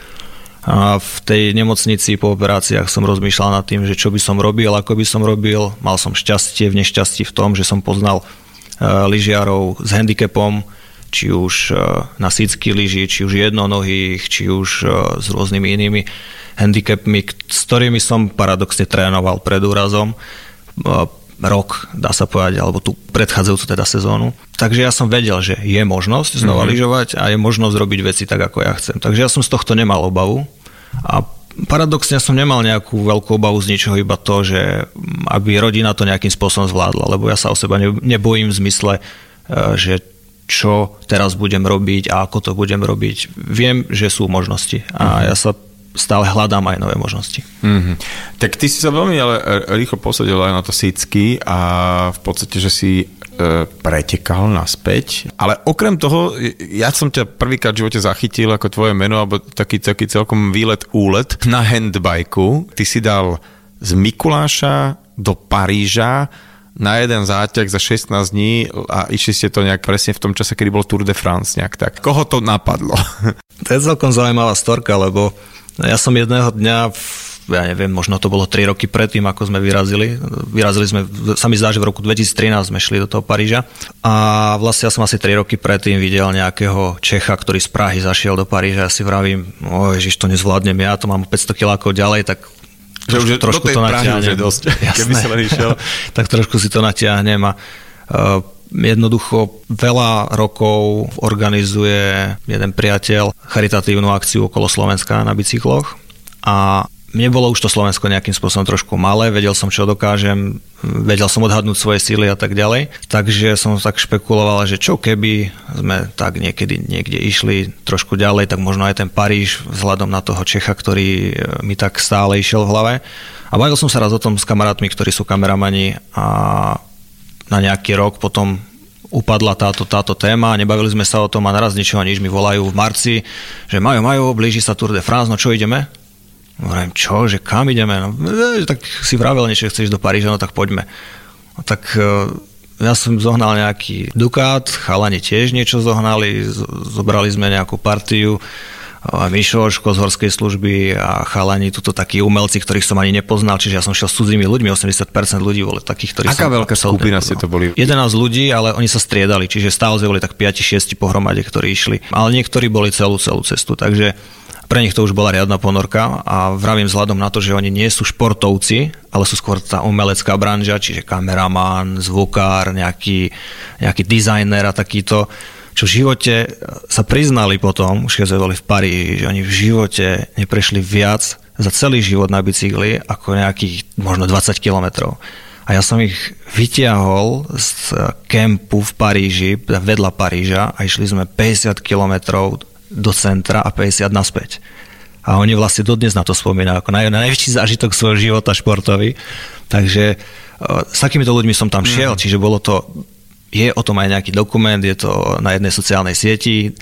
A v tej nemocnici po operáciách som rozmýšľal nad tým, že čo by som robil, ako by som robil. Mal som šťastie v nešťastí v tom, že som poznal uh, lyžiarov s handicapom, či už e, na sícky lyži, či už jednonohých, či už e, s rôznymi inými handicapmi, s ktorými som paradoxne trénoval pred úrazom e, rok, dá sa povedať, alebo tú predchádzajúcu teda sezónu. Takže ja som vedel, že je možnosť znova mm-hmm. lyžovať a je možnosť robiť veci tak, ako ja chcem. Takže ja som z tohto nemal obavu a paradoxne som nemal nejakú veľkú obavu z ničoho, iba to, že aby rodina to nejakým spôsobom zvládla, lebo ja sa o seba nebojím v zmysle, že čo teraz budem robiť a ako to budem robiť. Viem, že sú možnosti a ja sa stále hľadám aj nové možnosti. Mm-hmm. Tak ty si sa veľmi ale rýchlo posadil aj na to sícky a v podstate, že si e, pretekal naspäť. Ale okrem toho, ja som ťa prvýkrát v živote zachytil ako tvoje meno, alebo taký, taký celkom výlet, úlet na handbajku. Ty si dal z Mikuláša do Paríža na jeden záťah za 16 dní a išli ste to nejak presne v tom čase, kedy bol Tour de France nejak tak. Koho to napadlo? <laughs> To je celkom zaujímavá storka, lebo ja som jedného dňa ja neviem, možno to bolo 3 roky predtým, ako sme vyrazili. Vyrazili sme, sa mi zdá, že v roku 2013 sme šli do toho Paríža. A vlastne ja som asi 3 roky predtým videl nejakého Čecha, ktorý z Prahy zašiel do Paríža. Ja si vravím, o Ježiš, to nezvládnem ja, to mám 500 kilákov ďalej, tak že už trošku to natiahnem. dosť, <laughs> keby si len išiel. <laughs> tak trošku si to natiahnem a uh, jednoducho veľa rokov organizuje jeden priateľ charitatívnu akciu okolo Slovenska na bicykloch a mne bolo už to Slovensko nejakým spôsobom trošku malé, vedel som, čo dokážem, vedel som odhadnúť svoje síly a tak ďalej. Takže som tak špekuloval, že čo keby sme tak niekedy niekde išli trošku ďalej, tak možno aj ten Paríž vzhľadom na toho Čecha, ktorý e, mi tak stále išiel v hlave. A bavil som sa raz o tom s kamarátmi, ktorí sú kameramani a na nejaký rok potom upadla táto, táto téma, nebavili sme sa o tom a naraz ničoho nič mi volajú v marci, že majú, majú, blíži sa Tour de France, no čo ideme? Hovorím, čo, že kam ideme? No, e, tak si vravel niečo, chceš do Paríža, no tak poďme. No, tak e, ja som zohnal nejaký Dukát, chalani tiež niečo zohnali, zobrali sme nejakú partiu, Mišo Oško z horskej služby a chalani, tuto takí umelci, ktorých som ani nepoznal, čiže ja som šiel s cudzími ľuďmi, 80% ľudí boli takých, ktorí Aká som... veľká skupina ste to boli? 11 ľudí, ale oni sa striedali, čiže stále boli tak 5-6 pohromade, ktorí išli. Ale niektorí boli celú, celú cestu, takže pre nich to už bola riadna ponorka a vravím vzhľadom na to, že oni nie sú športovci, ale sú skôr tá umelecká branža, čiže kameraman, zvukár, nejaký, nejaký dizajner a takýto, čo v živote sa priznali potom, už keď sme boli v Paríži, že oni v živote neprešli viac za celý život na bicykli ako nejakých možno 20 kilometrov. A ja som ich vytiahol z kempu v Paríži, vedľa Paríža a išli sme 50 kilometrov do centra a 50 naspäť. A oni vlastne dodnes na to spomínajú ako naj, najväčší zážitok svojho života športový. Takže s takýmito ľuďmi som tam šiel, mm. čiže bolo to je o tom aj nejaký dokument, je to na jednej sociálnej sieti,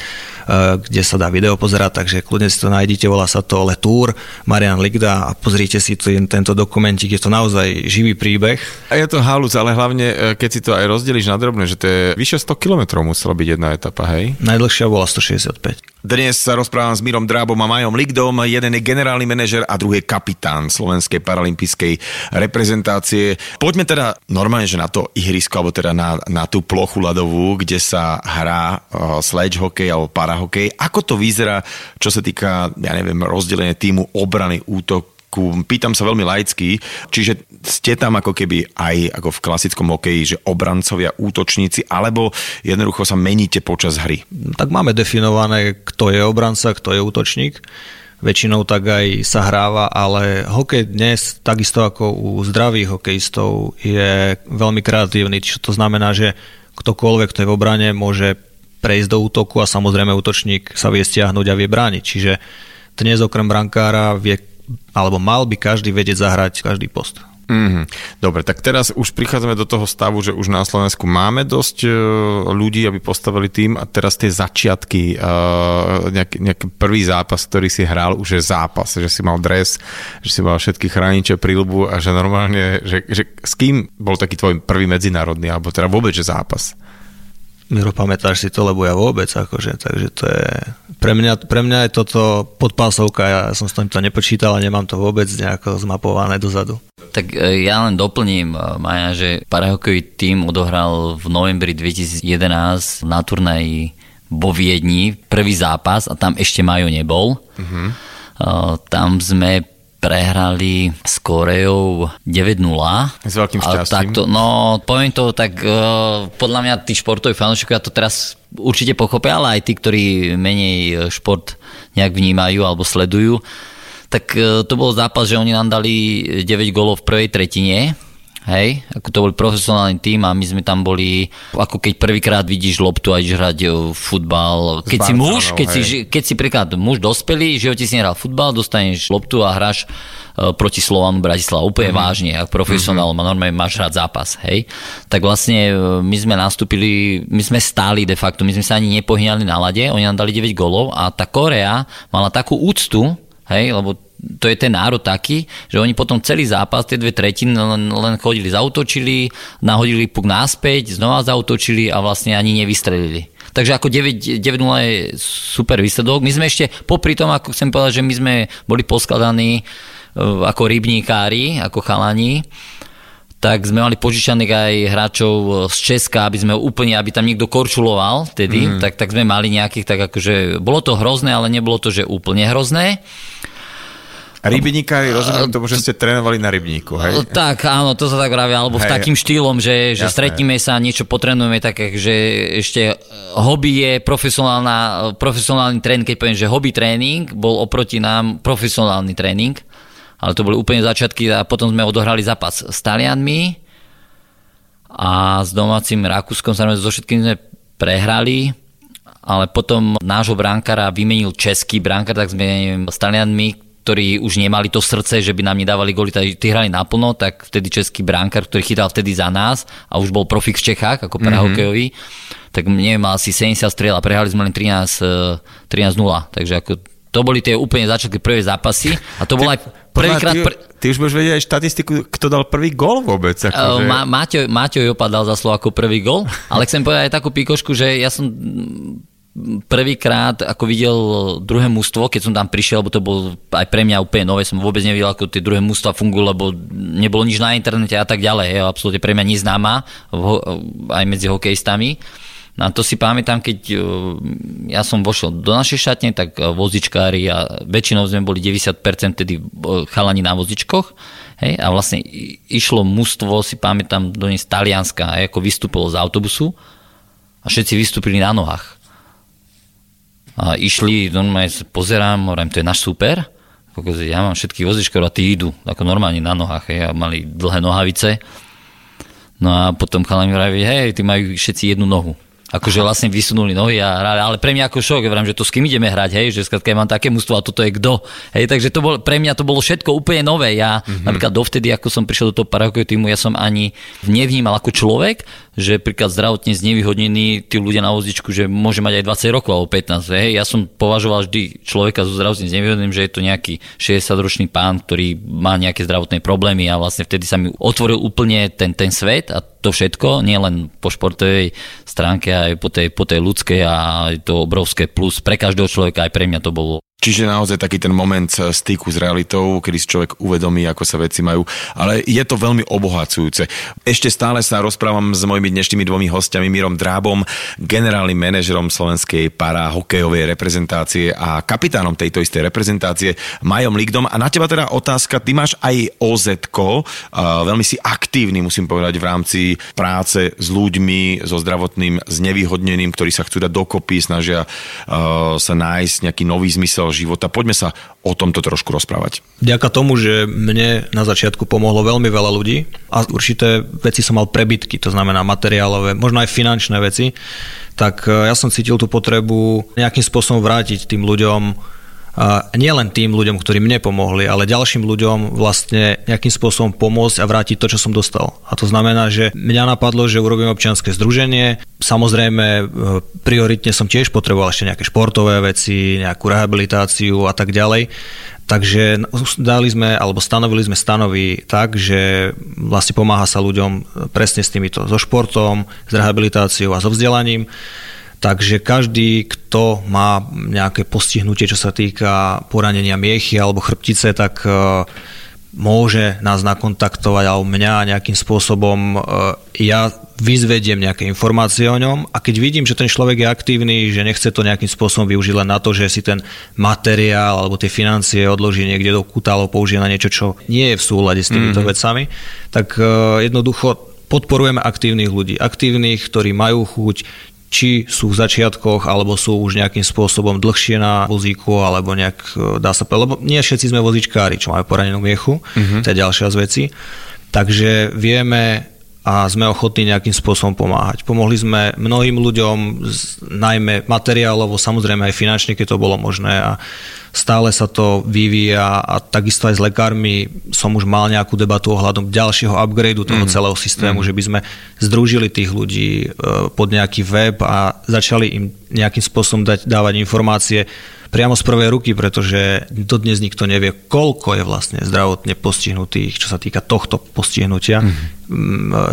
kde sa dá video pozerať, takže kľudne si to nájdete, volá sa to Letour, Marian Ligda a pozrite si ten, tento dokumentik, je to naozaj živý príbeh. A je to halus, ale hlavne, eh, keď si to aj rozdeliš na drobné, že to je vyše 100 km musela byť jedna etapa, hej? Najdlhšia bola 165. Dnes sa rozprávam s Mírom Drábom a Majom Ligdom. Jeden je generálny manažer a druhý je kapitán Slovenskej paralympijskej reprezentácie. Poďme teda normálne, že na to ihrisko, alebo teda na, na tú plochu ľadovú, kde sa hrá uh, sledge hokej alebo parahokej. Ako to vyzerá, čo sa týka, ja neviem, rozdelenie týmu obrany, útok, pýtam sa veľmi laicky, čiže ste tam ako keby aj ako v klasickom hokeji, že obrancovia, útočníci, alebo jednoducho sa meníte počas hry? Tak máme definované, kto je obranca, kto je útočník. Väčšinou tak aj sa hráva, ale hokej dnes, takisto ako u zdravých hokejistov, je veľmi kreatívny, čo to znamená, že ktokoľvek, kto je v obrane, môže prejsť do útoku a samozrejme útočník sa vie stiahnuť a vie brániť. Čiže dnes okrem brankára vie alebo mal by každý vedieť zahrať každý post. Mm-hmm. Dobre, tak teraz už prichádzame do toho stavu, že už na Slovensku máme dosť uh, ľudí, aby postavili tým a teraz tie začiatky, nejaký, nejaký prvý zápas, ktorý si hral, už je zápas, že si mal dres, že si mal všetky chrániče príľubu a že normálne, že, že s kým bol taký tvoj prvý medzinárodný, alebo teda vôbec, že zápas? Miro, pamätáš si to, lebo ja vôbec, akože, takže to je, pre mňa, pre mňa je toto podpásovka, ja som s týmto nepočítal a nemám to vôbec nejako zmapované dozadu. Tak e, ja len doplním, e, Maja, že parahokejový tým odohral v novembri 2011 na turnaji vo Viedni prvý zápas a tam ešte Majo nebol. Uh-huh. Tam sme prehrali s Koreou 9-0. S veľkým šťastím. Takto, no, poviem to tak, uh, podľa mňa tí športoví fanúšikovia to teraz určite pochopia, ale aj tí, ktorí menej e, šport nejak vnímajú alebo sledujú, tak uh, to bol zápas, že oni nám dali 9 golov v prvej tretine hej, ako to bol profesionálny tým a my sme tam boli, ako keď prvýkrát vidíš loptu a ideš hrať e, futbal. Keď si Barcelonou, muž, keď si, hej. keď si príklad muž dospelý, v živote si nehral futbal, dostaneš loptu a hráš e, proti Slovanu Bratislava úplne Mhm. mm-hmm. vážne, ako profesionál, mm-hmm. normálne máš hrať zápas, hej. Tak vlastne e, my sme nastúpili, my sme stáli de facto, my sme sa ani nepohýnali na lade, oni nám dali 9 golov a tá Korea mala takú úctu, hej, lebo to je ten národ taký, že oni potom celý zápas, tie dve tretiny len, len chodili, zautočili, nahodili puk náspäť, znova zautočili a vlastne ani nevystrelili. Takže ako 9 9-0 je super výsledok. My sme ešte, popri tom, ako chcem povedať, že my sme boli poskladaní e, ako rybníkári, ako chalani, tak sme mali požičaných aj hráčov z Česka, aby sme úplne, aby tam niekto korčuloval vtedy, mm. tak, tak sme mali nejakých, tak akože, bolo to hrozné, ale nebolo to, že úplne hrozné. A rybníkári, rozumiem tomu, že ste trénovali na rybníku, hej? Tak, áno, to sa tak vraví, alebo v Hej. takým štýlom, že, že Jasné. stretneme sa, niečo potrenujeme, tak že ešte hobby je profesionálna, profesionálny tréning, keď poviem, že hobby tréning bol oproti nám profesionálny tréning, ale to boli úplne začiatky a potom sme odohrali zápas s Talianmi a s domácim Rakúskom, samozrejme so všetkým sme prehrali, ale potom nášho bránkara vymenil český bránkar, tak sme s Talianmi, ktorí už nemali to srdce, že by nám nedávali góly, tí hrali naplno, tak vtedy český bránkar, ktorý chytal vtedy za nás a už bol profik v Čechách, ako parahokejový, mm-hmm. tak neviem, mal asi 70 striel a prehrali sme len 13, eh, 13-0, takže ako to boli tie úplne začiatky prvé zápasy a to bol aj prvýkrát... ty, Pr- ty už budeš vedieť aj štatistiku, kto dal prvý gól vôbec. Uh, Akože... Ma, Máťo, Máťo Jopa dal za slovo ako prvý gol, ale chcem povedať aj takú píkošku, že ja som prvýkrát ako videl druhé mužstvo, keď som tam prišiel, lebo to bol aj pre mňa úplne nové, som vôbec nevidel, ako tie druhé mužstva fungujú, lebo nebolo nič na internete a tak ďalej, je absolútne pre mňa neznáma aj medzi hokejistami. No a to si pamätám, keď uh, ja som vošiel do našej šatne, tak uh, vozičkári a väčšinou sme boli 90% tedy uh, chalani na vozičkoch. Hej, a vlastne išlo mužstvo, si pamätám, do nej z Talianska, ako vystúpilo z autobusu a všetci vystúpili na nohách. A išli, normálne sa pozerám, hovorím, to je náš super. Ja mám všetky vozičkov a tí idú ako normálne na nohách, hej, a mali dlhé nohavice. No a potom chalani vraví, hej, ty majú všetci jednu nohu. Akože vlastne vysunuli nohy a hrali, ale pre mňa ako šok, vravím, že to s kým ideme hrať, hej, že skrátka ja mám také mústvo a toto je kto. Hej, takže to bol, pre mňa to bolo všetko úplne nové. Ja mm-hmm. napríklad dovtedy, ako som prišiel do toho parahokejového týmu, ja som ani nevnímal ako človek, že príklad zdravotne znevýhodnení tí ľudia na vozičku, že môže mať aj 20 rokov alebo 15. Hej. Ja som považoval vždy človeka so zdravotne znevýhodneným, že je to nejaký 60-ročný pán, ktorý má nejaké zdravotné problémy a vlastne vtedy sa mi otvoril úplne ten, ten svet a to všetko, nie len po športovej stránke, aj po tej, po tej ľudskej a je to obrovské plus pre každého človeka, aj pre mňa to bolo Čiže naozaj taký ten moment styku s realitou, kedy si človek uvedomí, ako sa veci majú. Ale je to veľmi obohacujúce. Ešte stále sa rozprávam s mojimi dnešnými dvomi hostiami, Mírom Drábom, generálnym manažerom slovenskej para hokejovej reprezentácie a kapitánom tejto istej reprezentácie, Majom Ligdom. A na teba teda otázka, ty máš aj oz veľmi si aktívny, musím povedať, v rámci práce s ľuďmi, so zdravotným znevýhodneným, ktorí sa chcú dať dokopy, snažia uh, sa nájsť nejaký nový zmysel života. Poďme sa o tomto trošku rozprávať. Vďaka tomu, že mne na začiatku pomohlo veľmi veľa ľudí a určité veci som mal prebytky, to znamená materiálové, možno aj finančné veci, tak eh, ja som cítil tú potrebu nejakým spôsobom vrátiť tým ľuďom a nie len tým ľuďom, ktorí mne pomohli, ale ďalším ľuďom vlastne nejakým spôsobom pomôcť a vrátiť to, čo som dostal. A to znamená, že mňa napadlo, že urobím občianske združenie. Samozrejme, e, prioritne som tiež potreboval ešte nejaké športové veci, nejakú rehabilitáciu a tak ďalej. Takže dali sme, alebo stanovili sme stanovy tak, že vlastne pomáha sa ľuďom presne s týmito, so športom, s rehabilitáciou a so vzdelaním. Takže každý, kto má nejaké postihnutie, čo sa týka poranenia miechy alebo chrbtice, tak e, môže nás nakontaktovať alebo mňa nejakým spôsobom, e, ja vyzvediem nejaké informácie o ňom a keď vidím, že ten človek je aktívny, že nechce to nejakým spôsobom využiť len na to, že si ten materiál alebo tie financie odloží niekde do kúta alebo použije na niečo, čo nie je v súlade s týmito mm-hmm. vecami, tak e, jednoducho podporujeme aktívnych ľudí. Aktívnych, ktorí majú chuť, či sú v začiatkoch, alebo sú už nejakým spôsobom dlhšie na vozíku, alebo nejak, e, dá sa povedať, lebo nie všetci sme vozičkári, čo majú poranenú miechu, mm-hmm. to je ďalšia z vecí. Takže vieme a sme ochotní nejakým spôsobom pomáhať. Pomohli sme mnohým ľuďom, najmä materiálovo, samozrejme aj finančne, keď to bolo možné a stále sa to vyvíja a takisto aj s lekármi som už mal nejakú debatu ohľadom ďalšieho upgradeu toho mm. celého systému, mm. že by sme združili tých ľudí e, pod nejaký web a začali im nejakým spôsobom dať, dávať informácie priamo z prvej ruky, pretože dodnes nikto nevie, koľko je vlastne zdravotne postihnutých, čo sa týka tohto postihnutia. Mm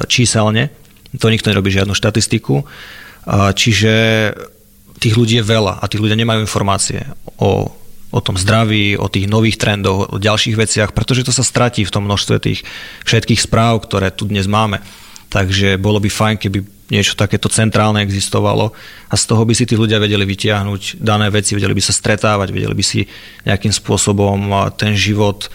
číselne. To nikto nerobí žiadnu štatistiku. Čiže tých ľudí je veľa a tí ľudia nemajú informácie o, o tom zdraví, o tých nových trendoch, o ďalších veciach, pretože to sa stratí v tom množstve tých všetkých správ, ktoré tu dnes máme. Takže bolo by fajn, keby niečo takéto centrálne existovalo a z toho by si tí ľudia vedeli vytiahnuť dané veci, vedeli by sa stretávať, vedeli by si nejakým spôsobom ten život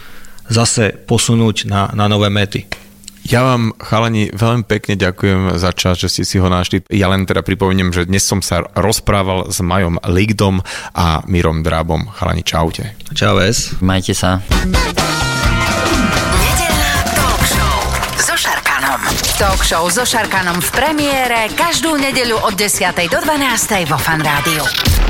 zase posunúť na, na nové mety. Ja vám, chalani, veľmi pekne ďakujem za čas, že ste si ho našli. Ja len teda pripomeniem, že dnes som sa rozprával s Majom Ligdom a Mirom Drábom. Chalani, čaute. Čau, es. Majte sa. talk show so Šarkanom. V premiére každú nedeľu od 10. do 12. vo Fan Rádiu.